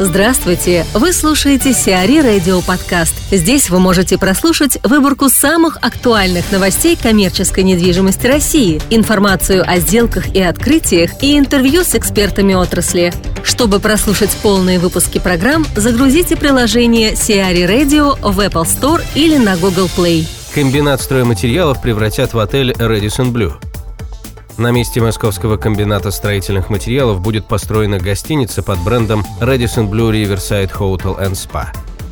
Здравствуйте! Вы слушаете Сиари Радио Подкаст. Здесь вы можете прослушать выборку самых актуальных новостей коммерческой недвижимости России, информацию о сделках и открытиях и интервью с экспертами отрасли. Чтобы прослушать полные выпуски программ, загрузите приложение Сиари Radio в Apple Store или на Google Play. Комбинат стройматериалов превратят в отель Radisson Blue. На месте московского комбината строительных материалов будет построена гостиница под брендом Radisson Blue Riverside Hotel and Spa.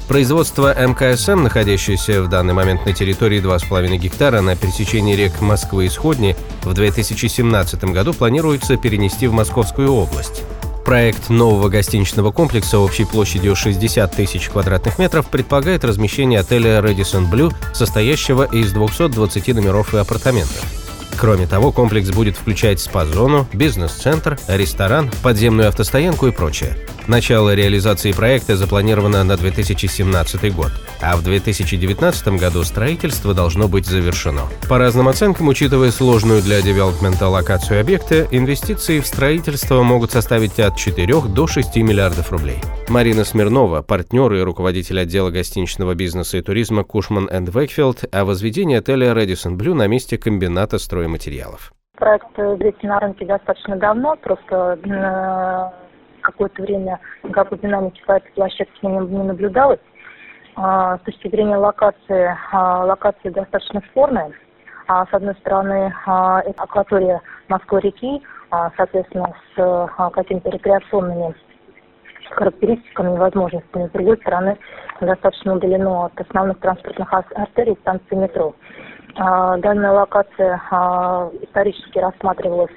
Производство МКСМ, находящееся в данный момент на территории 2,5 гектара на пересечении рек Москвы и Сходни, в 2017 году планируется перенести в Московскую область. Проект нового гостиничного комплекса общей площадью 60 тысяч квадратных метров предполагает размещение отеля Radisson Blue, состоящего из 220 номеров и апартаментов. Кроме того, комплекс будет включать спа-зону, бизнес-центр, ресторан, подземную автостоянку и прочее. Начало реализации проекта запланировано на 2017 год, а в 2019 году строительство должно быть завершено. По разным оценкам, учитывая сложную для девелопмента локацию объекта, инвестиции в строительство могут составить от 4 до 6 миллиардов рублей. Марина Смирнова, партнер и руководитель отдела гостиничного бизнеса и туризма Кушман энд Вейкфилд о возведении отеля Редисон Блю на месте комбината стройматериалов. Проект здесь на рынке достаточно давно, просто какое-то время никакой динамики по этой площадке не, не наблюдалось. А, с точки зрения локации, а, локация достаточно спорная. А, с одной стороны, а, это акватория Москвы-реки, а, соответственно, с а, какими-то рекреационными характеристиками и возможностями. С другой стороны, достаточно удалено от основных транспортных артерий станции метро. А, данная локация а, исторически рассматривалась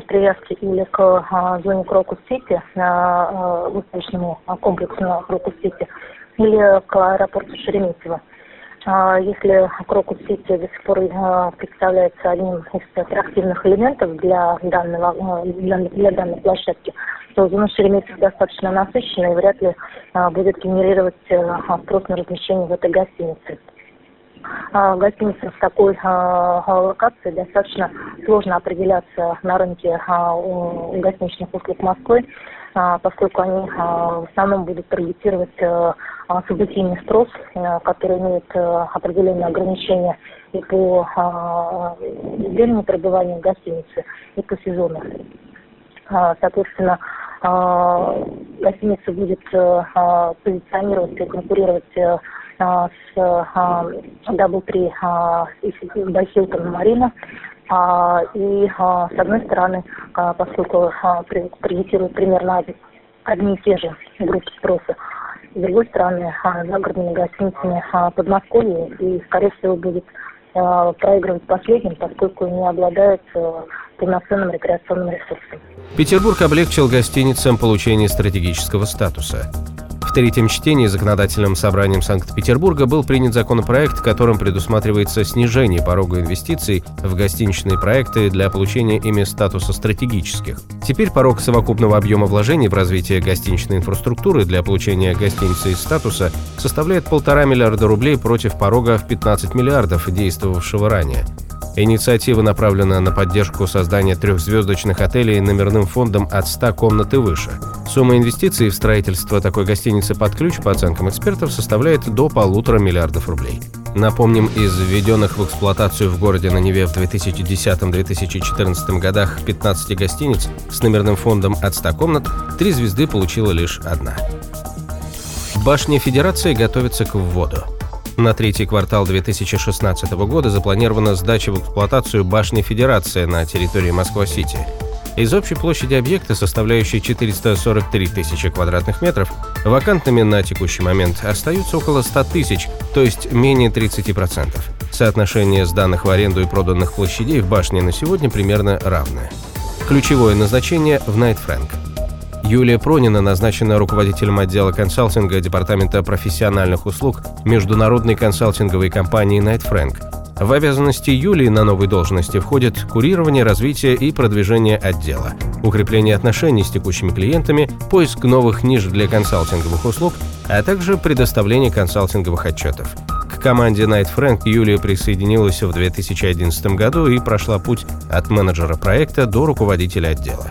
привязки или к а, зоне Крокус-Сити, а, выставочному комплексу Крокус-Сити, или к аэропорту Шереметьево. А, если Крокус-Сити до сих пор представляется одним из аттрактивных элементов для данной, для, для данной площадки, то зона Шереметьево достаточно насыщенная и вряд ли будет генерировать спрос на размещение в этой гостинице. А, гостиницам с такой а, локацией достаточно сложно определяться на рынке а, гостиничных услуг Москвы, поскольку они в основном будут таргетировать событийный спрос, который имеет определенные ограничения и по времени пребывания в гостинице, и по сезону. Соответственно, гостиница будет позиционироваться и конкурировать а, с DoubleTree by Hilton Марина. И с одной стороны, а, поскольку а, приоритируют примерно одни и те же группы спроса, с другой стороны, загородными гостиницами Подмосковье и, скорее всего, будет проигрывать последним, поскольку не обладает полноценным рекреационным ресурсом. Петербург облегчил гостиницам получение стратегического статуса. В третьем чтении законодательным собранием Санкт-Петербурга был принят законопроект, которым предусматривается снижение порога инвестиций в гостиничные проекты для получения ими статуса стратегических. Теперь порог совокупного объема вложений в развитие гостиничной инфраструктуры для получения гостиницы статуса составляет полтора миллиарда рублей против порога в 15 миллиардов, действовавшего ранее. Инициатива направлена на поддержку создания трехзвездочных отелей номерным фондом от 100 комнат и выше. Сумма инвестиций в строительство такой гостиницы под ключ, по оценкам экспертов, составляет до полутора миллиардов рублей. Напомним, из введенных в эксплуатацию в городе на Неве в 2010-2014 годах 15 гостиниц с номерным фондом от 100 комнат, три звезды получила лишь одна. Башня Федерации готовится к вводу. На третий квартал 2016 года запланирована сдача в эксплуатацию башни Федерация на территории Москва-Сити. Из общей площади объекта, составляющей 443 тысячи квадратных метров, вакантными на текущий момент остаются около 100 тысяч, то есть менее 30%. Соотношение сданных в аренду и проданных площадей в башне на сегодня примерно равное. Ключевое назначение в Найт Фрэнк – Юлия Пронина назначена руководителем отдела консалтинга Департамента профессиональных услуг международной консалтинговой компании Night Frank. В обязанности Юлии на новой должности входит курирование, развитие и продвижение отдела, укрепление отношений с текущими клиентами, поиск новых ниш для консалтинговых услуг, а также предоставление консалтинговых отчетов. К команде Night Frank Юлия присоединилась в 2011 году и прошла путь от менеджера проекта до руководителя отдела.